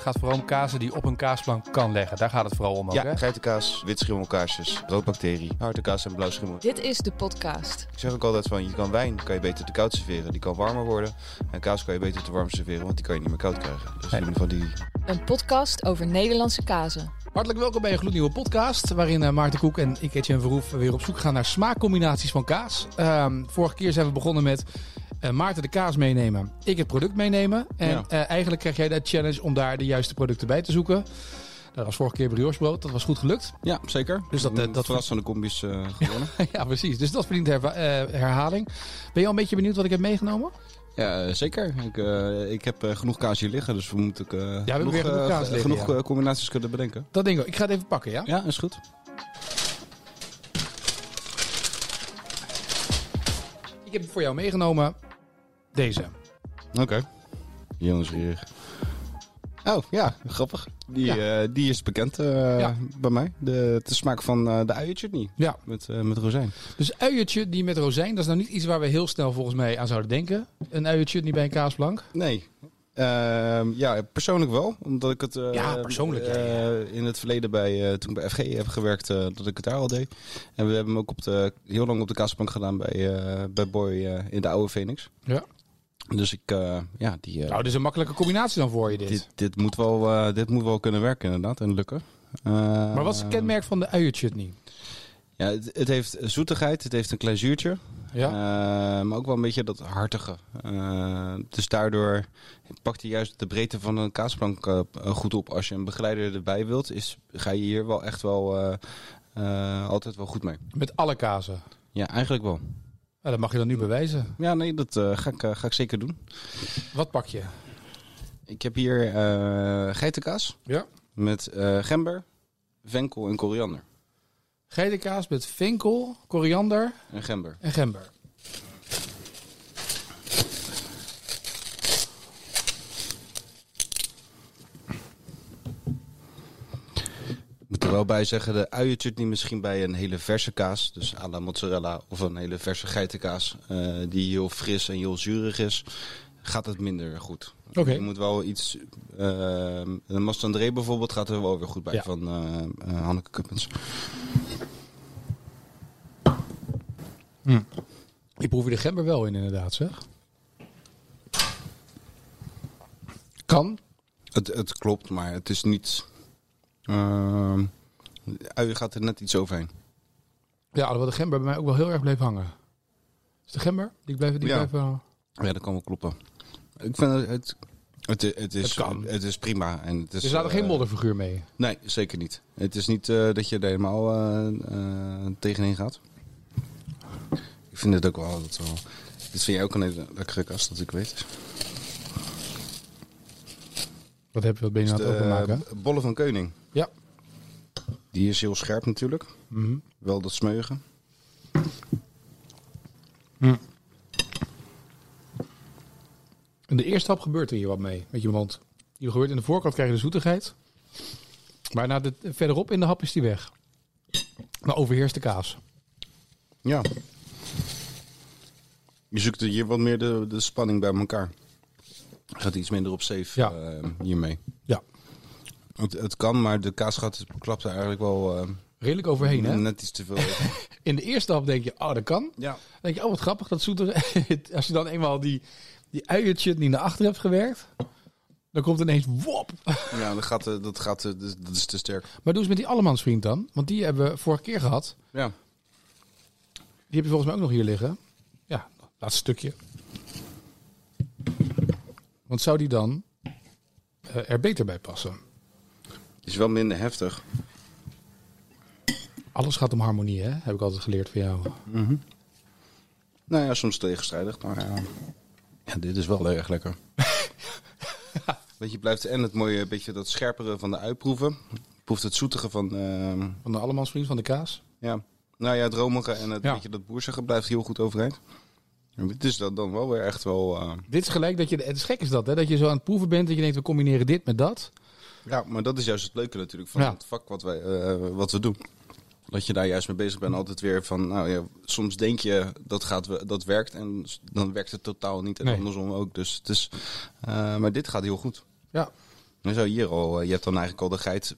gaat vooral om kazen die op een kaasplank kan leggen. Daar gaat het vooral om ook, Ja, hè? geitenkaas, witschimmelkaarsjes, roodbacterie, hartekaas en blauwschimmel. Dit is de podcast. Ik zeg ook altijd van, je kan wijn kan je beter te koud serveren, die kan warmer worden. En kaas kan je beter te warm serveren, want die kan je niet meer koud krijgen. Dus Nee. geval die... Een podcast over Nederlandse kazen. Hartelijk welkom bij een gloednieuwe podcast. Waarin eh, Maarten Koek en ik, Etienne Verhoef, weer op zoek gaan naar smaakcombinaties van kaas. Ehm, vorige keer zijn we begonnen met eh, Maarten de kaas meenemen, ik het product meenemen. En Ja. eh, eigenlijk krijg jij de challenge om daar de juiste producten bij te zoeken. Dat was vorige keer briochebrood, dat was goed gelukt. Ja, zeker. Dus dat, eh, dat- verrassende combis eh gewonnen. ja, precies. Dus dat verdient herva- eh, herhaling. Ben je al een beetje benieuwd wat ik heb meegenomen? ja, eh, zeker. Ik, eh, ik heb eh, genoeg kaas hier liggen, dus we moeten ook, eh, hebben genoeg, weer genoeg eh, kaas liggen, genoeg ja. eh, combinaties kunnen bedenken. Dat denk ik. Ik ga het even pakken, ja? Ja, is goed. Ik heb voor jou meegenomen deze. Oké. Jonas Rierig. Oh, ja, grappig. Die, eh, die is bekend eh, Ja. bij mij. De, de smaak van eh, de uienchutney Ja, met, met rozijn. dus uiertje die met rozijn, dat is nou niet iets waar we heel snel volgens mij aan zouden denken. Een uiertje niet bij een kaasplank. Nee. Ehm, ja, persoonlijk wel. Omdat ik het Ja, persoonlijk, ja, in het verleden bij, toen ik bij FG heb gewerkt, dat ik het daar al deed. En we hebben hem ook op de, heel lang op de kaasplank gedaan bij, bij Boy in de oude Phoenix. Ja. Dus ik, eh, ja, die, eh, Nou, dit is een makkelijke combinatie dan voor je dit. dit, dit, moet wel, eh, dit moet wel kunnen werken inderdaad en lukken. Maar wat is het kenmerk van de uierchutney? Ja, het, het heeft zoetigheid, het heeft een klein zuurtje. Ja? Maar ook wel een beetje dat hartige. Dus daardoor pakt hij juist de breedte van een kaasplank goed op. Als je een begeleider erbij wilt, is, ga je hier wel echt wel altijd wel goed mee. Met alle kazen. Ja, eigenlijk wel. Nou, dat mag je dan nu bewijzen. Ja, nee, dat eh, ga, ik, eh, ga ik zeker doen. Wat pak je? Ik heb hier eh, geitenkaas Ja. met gember, venkel en koriander. Geitenkaas met vinkel, koriander En gember. en gember. Er wel bij zeggen, de uienchutney misschien bij een hele verse kaas. Dus à la mozzarella of een hele verse geitenkaas. eh, die heel fris en heel zuurig is. Gaat het minder goed. Oké. Je moet wel iets... eh, een Mastandré bijvoorbeeld gaat er wel weer goed bij Ja. van eh Hanneke Kuppens. Ik proef je de gember wel in inderdaad, zeg. Kan. Het, het klopt, maar het is niet... ui gaat er net iets overheen. Ja, alhoewel de gember bij mij ook wel heel erg bleef hangen. Is de gember? Die blijft die Ja. Ja, dat kan wel kloppen. Ik vind het... Het, het, het, is, Het kan. het is prima. En het is, Er staat er geen eh, modderfiguur mee. Nee, zeker niet. Het is niet eh, dat je er helemaal eh, tegenin gaat. Ik vind het ook wel. Dat wel dit vind jij ook een lekkere kast, dat ik weet. Wat heb je, wat ben je aan het eh, bolle van Keuning. Ja. Die is heel scherp natuurlijk. Mhm. Wel dat smeugen. In de eerste hap gebeurt er hier wat mee met je mond. Die gebeurt in de voorkant krijg je de zoetigheid. Maar na de, verderop in de hap is die weg. Maar overheerst de kaas. Ja. Je zoekt hier wat meer de, de spanning bij elkaar. Gaat iets minder op safe Ja. eh, hiermee. Het, het kan, maar de kaas gaat, klapt er eigenlijk wel eh, Redelijk overheen, hè? net iets te veel. In de eerste hap denk je, oh, dat kan. ja. Dan denk je, oh, wat grappig, dat zoetige. Als je dan eenmaal die, die uiertje niet naar achter hebt gewerkt, dan komt ineens wop. Ja, dat, gaat, dat, gaat, dat dat is te sterk. Maar doe eens met die allemansvriend dan. Want die hebben we vorige keer gehad. Ja. Die heb je volgens mij ook nog hier liggen. Ja, laatste stukje. Want zou die dan eh, er beter bij passen? Is wel minder heftig. Alles gaat om harmonie, hè? Heb ik altijd geleerd van jou. Nou ja, soms tegenstrijdig, maar ja, ja dit is wel erg lekker. Weet je, blijft en het mooie beetje dat scherpere van de uitproeven. Proeft het zoetige van, ehm, Van de allemansvriend van de kaas. ja, nou ja, het romige en het Ja. beetje dat boersige blijft heel goed overeind. Dit is dat dan wel weer echt wel, eh, Dit is gelijk dat je... Het is gek is dat, hè? Dat je zo aan het proeven bent. Dat je denkt, we combineren dit met dat. Ja, maar dat is juist het leuke natuurlijk van Ja. het vak wat, wij, eh, wat we doen. Dat je daar juist mee bezig bent, altijd weer van, nou ja, soms denk je dat, gaat, we- dat werkt en dan werkt het totaal niet en Nee. andersom ook. Dus het is, eh, maar dit gaat heel goed. Ja. Zou je hier al, eh, je hebt dan eigenlijk al de geit,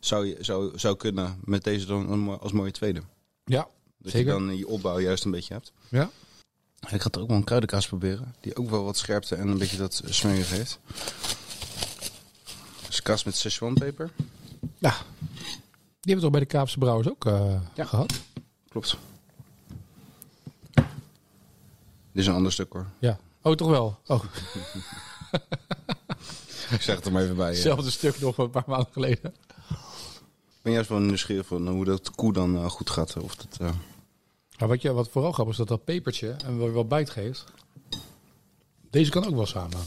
zou, je, zou, zou kunnen met deze dan als mooie tweede. Ja, Dat Zeker. je dan je opbouw juist een beetje hebt. Ja. Ik ga er ook wel een kruidenkaas proberen. Die ook wel wat scherpte en een beetje dat smerig heeft. Kaas met Szechuanpeper. ja. Die hebben we toch bij de Kaapse Brouwers ook eh, Ja. gehad? Klopt. Dit is een ander stuk hoor. Ja. Oh, toch wel? Oh, Ik zeg het er maar even bij. ja. hetzelfde stuk nog een paar maanden geleden. Ik ben juist wel nieuwsgierig van hoe dat koe dan eh, goed gaat. Of dat, eh, Maar wat, je, wat vooral grappig is, dat dat pepertje en wel, wel bijt geeft. Deze kan ook wel samen.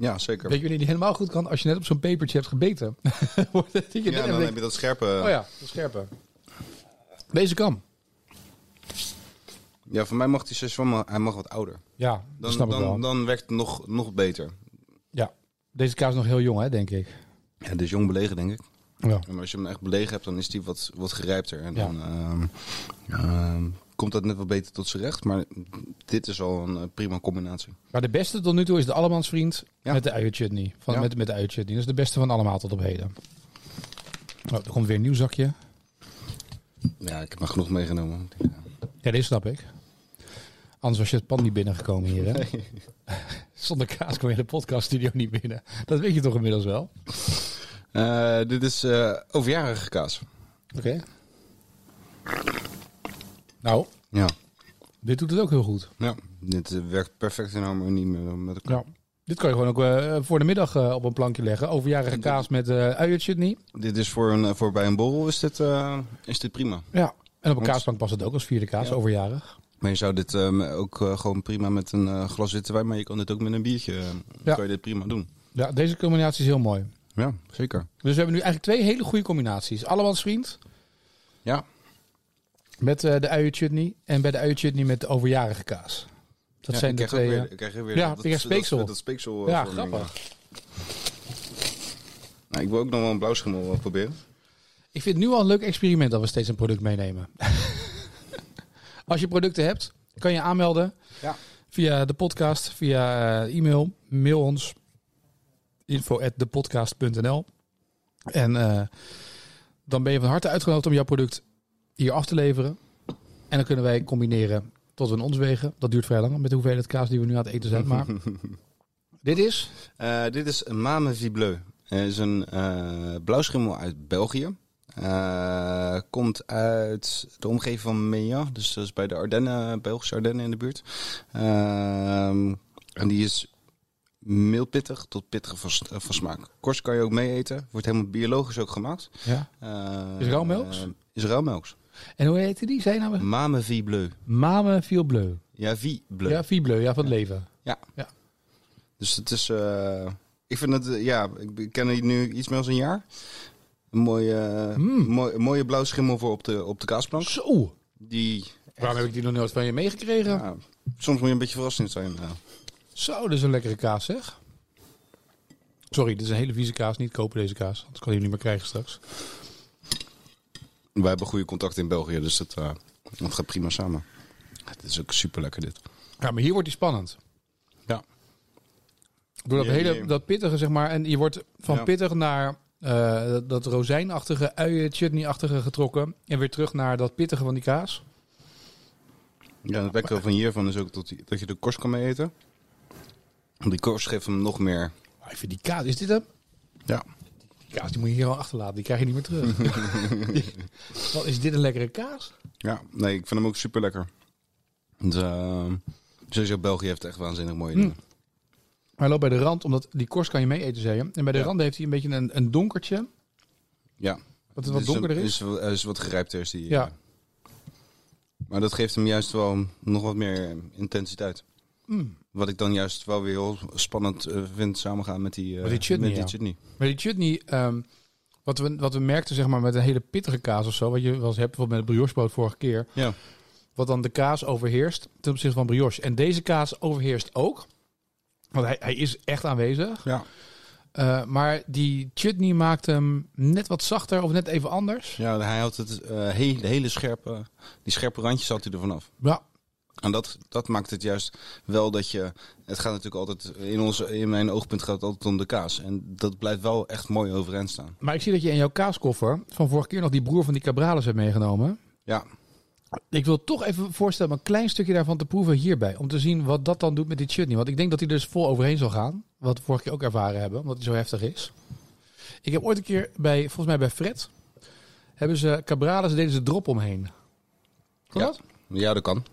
Ja, zeker. Weet je wanneer die helemaal goed kan? Als je net op zo'n pepertje hebt gebeten. Dat je ja, dan heb je dat scherpe. Oh ja, dat scherpe. Deze kan. Ja, voor mij mag die Szechuan, maar hij mag wat ouder. Ja, dat Dan, snap ik wel. dan, dan werkt het nog, nog beter. Ja. Deze kaas is nog heel jong, hè, denk ik. Ja, is jong belegen, denk ik. Ja. Maar als je hem echt belegen hebt, dan is die wat, wat gerijpter. En Ja. dan ehm, ehm, komt dat net wat beter tot zijn recht. Maar dit is al een eh, prima combinatie. Maar de beste tot nu toe is de Allemansvriend Ja. met de uienchutney. Van, Ja. met, met de uienchutney. Dat is de beste van allemaal tot op heden. Oh, er komt weer een nieuw zakje. Ja, ik heb maar genoeg meegenomen. Ja, dit snap ik. Anders was je het pand niet binnengekomen hier, hè? Zonder kaas kwam je de podcaststudio niet binnen. Dat weet je toch inmiddels wel? Eh, dit is eh, overjarige kaas. Oké. Nou, Ja. dit doet het ook heel goed. ja. Dit eh, werkt perfect in harmonie met, met elkaar. Ja. Dit kan je gewoon ook eh, voor de middag eh, op een plankje leggen. Overjarige kaas met uh, uienchutney. Dit is voor, een, eh, voor bij een borrel is dit, eh, is dit prima. Ja. En op een kaasplank past het ook als vierde kaas, Ja. overjarig. Maar je zou dit ook eh, gewoon prima met een eh, glas witte wijn, maar je kan dit ook met een biertje. eh, Ja. Kan je dit prima doen. Ja, deze combinatie is heel mooi. Ja, zeker. Dus we hebben nu eigenlijk twee hele goede combinaties. Allemansvriend Ja, met eh, de uienchutney. En bij de uienchutney met de overjarige kaas. Dat Ja, zijn ik de krijg twee. Weer, eh, ik krijg weer Ja, dat, weer dat, speeksel. Dat, dat speeksel eh, ja, grappig. Nou, ik wil ook nog wel een blauwschimmel eh, proberen. Ik vind het nu al een leuk experiment dat we steeds een product meenemen. Als je producten hebt, kan je aanmelden Ja. via de podcast, via e-mail. Mail ons info@depodcast.nl En eh, dan ben je van harte uitgenodigd om jouw product hier af te leveren. En dan kunnen wij combineren tot we in ons wegen. Dat duurt vrij lang met de hoeveelheid kaas die we nu aan het eten zijn. Maar dit is... Eh, dit is een Mame Vibleu. Het is een eh blauwschimmel uit België. Eh, komt uit de omgeving van Meillan, dus dat is bij de Ardennen, Belgische Ardennen in de buurt. Ehm, en die is mildpittig tot pittig van, van smaak. Kors kan je ook mee eten. Wordt helemaal biologisch ook gemaakt. Ja. Is rauwmelks? is rauwmelks. En hoe heette die? Zijn nou? Mame Vibleu. Mame Viel Bleu. Ja, Vibleu. Ja, Vie Bleu. Ja, van het leven. Dus het is... eh, ik vind het... eh, ja, ik, ken het nu iets meer dan een jaar. Een mooie, eh, Mm. mooi, mooie blauw schimmel voor op de, op de kaasplank. Zo. Die... Waarom heb ik die nog nooit van je meegekregen? Ja, soms moet je een beetje verrassend zijn. Ja. Zo, dat is een lekkere kaas zeg. Sorry, dit is een hele vieze kaas. Niet kopen deze kaas. Anders kan je hem niet meer krijgen straks. Wij hebben goede contacten in België, dus het, eh, het gaat prima samen. Het is ook super lekker dit. Ja, maar hier wordt die spannend. Ja. Door dat hele dat pittige, zeg maar. En je wordt van Ja. pittig naar eh, dat, dat rozijnachtige, uien, chutney-achtige getrokken. En weer terug naar dat pittige van die kaas. Ja, het lekkere van hiervan is ook dat, die- dat je de korst kan mee eten. Want Die korst geeft hem nog meer... Maar ik vind die kaas, is dit hem? Ja. Die kaas die moet je hier al achterlaten. Die krijg je niet meer terug. Wat, is dit een lekkere kaas? Ja, nee, ik vind hem ook super lekker. Uh, sowieso België heeft echt waanzinnig mooie Mm. dingen. Hij loopt bij de rand, omdat die korst kan je mee eten, zei je. En bij de Ja. rand heeft hij een beetje een, een donkertje. Ja. Wat het wat Dus donkerder een- is. Is, is wat gerijpter is die. Ja. eh. Maar dat geeft hem juist wel nog wat meer eh, intensiteit. Mm. Wat ik dan juist wel weer heel spannend eh, vind samengaan met die, eh, Met die chutney, chutney. Maar die chutney, ehm, wat, we, wat we merkten zeg maar, met een hele pittige kaas of zo, wat je wel eens hebt bijvoorbeeld met het briochebrood vorige keer, Ja. wat dan de kaas overheerst ten opzichte van brioche. En deze kaas overheerst ook, want hij, hij is echt aanwezig. Ja. Eh, maar die chutney maakt hem net wat zachter of net even anders. ja, hij houdt het eh, hele, hele scherpe, die scherpe randjes houdt hij er vanaf. Ja. En dat, dat maakt het juist wel dat je. Het gaat natuurlijk altijd. In, onze, in mijn oogpunt gaat het altijd om de kaas. En dat blijft wel echt mooi overeind staan. Maar ik zie dat je in jouw kaaskoffer van vorige keer nog die broer van die Cabrales hebt meegenomen. Ja, Ik wil toch even voorstellen om een klein stukje daarvan te proeven hierbij. Om te zien wat dat dan doet met die chutney. Want ik denk dat hij dus vol overheen zal gaan. Wat we vorige keer ook ervaren hebben, omdat hij zo heftig is. Ik heb ooit een keer bij, volgens mij bij Fred, hebben ze Cabrales, deden ze drop omheen. Kan Ja. dat? ja dat kan.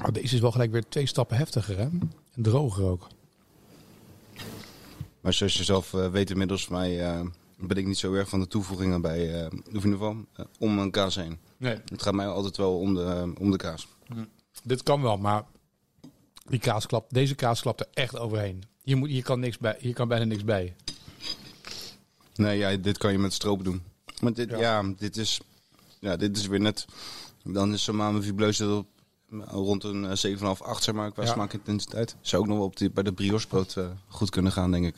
Maar deze is wel gelijk weer twee stappen heftiger, hè? En droger ook. Maar zoals je zelf eh, weet inmiddels, van mij eh, ben ik niet zo erg van de toevoegingen bij. eh of in ieder geval om een kaas heen. Nee, Het gaat mij altijd wel om de, om de kaas. dit kan wel, maar die kaas klapt, deze kaas klapt er echt overheen. Hier, moet, hier, kan, niks bij, hier kan bijna niks bij. Nee, ja, dit kan je met stroop doen. Maar dit, Ja. ja. dit, is, ja, dit is weer net. Dan is zo'n Mame Vibleuse op eh, rond een eh, 7,5, 8 zeg maar qua Ja. smaakintensiteit. Zou ook nog wel op die, bij de brioche brood eh, goed kunnen gaan, denk ik.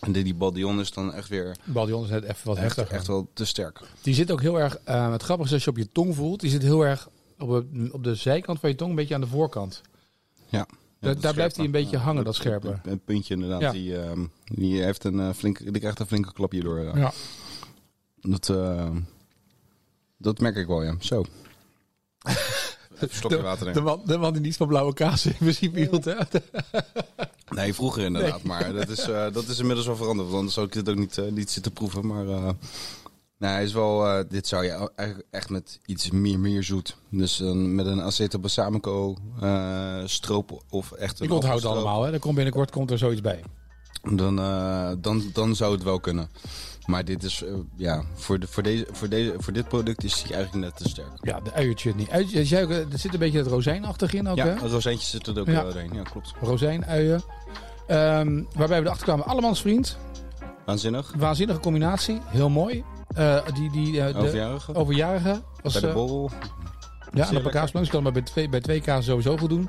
En die, die Badion is dan echt weer Badion is net even wat echt, heftiger. echt wel te sterk. Die zit ook heel erg, eh, het grappige is als je op je tong voelt, die zit heel erg op, op de zijkant van je tong, een beetje aan de voorkant. Ja. Daar- blijft hij een beetje hangen, dat scherpe. Een, puntje inderdaad. Ja. Die, ehm, die, heeft een, eh, flinke, die krijgt een flinke klap hierdoor. Ja. Ja. Dat, eh, dat merk ik wel, ja. Zo. Stokje water De man, de man die niet van blauwe kaas in principe hield, hè? Nee, vroeger inderdaad. Maar dat is, eh, dat is inmiddels wel veranderd. Want anders zou ik dit ook niet, eh, niet zitten proeven. Maar eh, nee, hij is wel, dit zou je eigenlijk echt met iets meer, meer zoet. Dus dan met een aceto balsamico stroop of echt een Ik onthoud het allemaal, hè? Er komt binnenkort komt er zoiets bij. Dan, dan, dan zou het wel kunnen. Maar dit is, eh, ja, voor, de, voor, deze, voor, deze, voor dit product is hij eigenlijk net te sterk. Ja, de uienchutney. Ui, jij zei ook, eh, er zit een beetje het rozijnachtig in ook, Ja, hè? een rozijntje zit er ook Ja. wel doorheen. Ja, klopt. Rozijn, uien. Ehm, waarbij we erachter kwamen, allemans vriend. Waanzinnig. Waanzinnige combinatie. Heel mooi. Eh, die, die, de Overjarige. overjarige was, Bij de borrel. Ja, op kaasplank. Dus kan maar bij twee, bij twee kaas sowieso goed doen.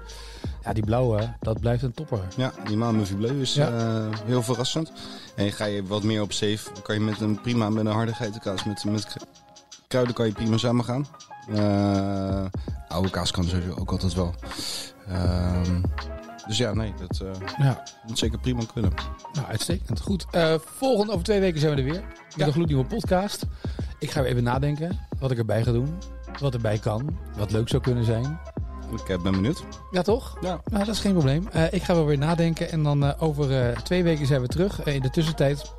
Ja, die blauwe, dat blijft een topper. Ja, die Mame Bleu is Ja. eh, heel verrassend. En ga je wat meer op safe, kan je met een prima met een harde geitenkaas met, met kruiden kan je prima samen gaan. Eh, oude kaas kan sowieso ook altijd wel. Ehm, dus ja, nee, dat eh, Ja, moet zeker prima kunnen. nou, uitstekend. Goed. Volgende, over twee weken zijn we er weer. Met Ja. een gloednieuwe podcast. Ik ga weer even nadenken wat ik erbij ga doen. Wat erbij kan. Wat leuk zou kunnen zijn. Ik eh, ben benieuwd. Ja, toch? Ja. Nou, dat is geen probleem. Eh, ik ga wel weer nadenken. En dan eh, over twee weken zijn we terug. In de tussentijd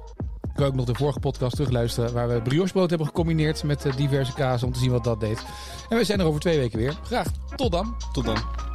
kan ik nog de vorige podcast terugluisteren. Waar we briochebrood hebben gecombineerd met diverse kazen. Om te zien wat dat deed. En we zijn er over twee weken weer. Graag. Tot dan. Tot dan.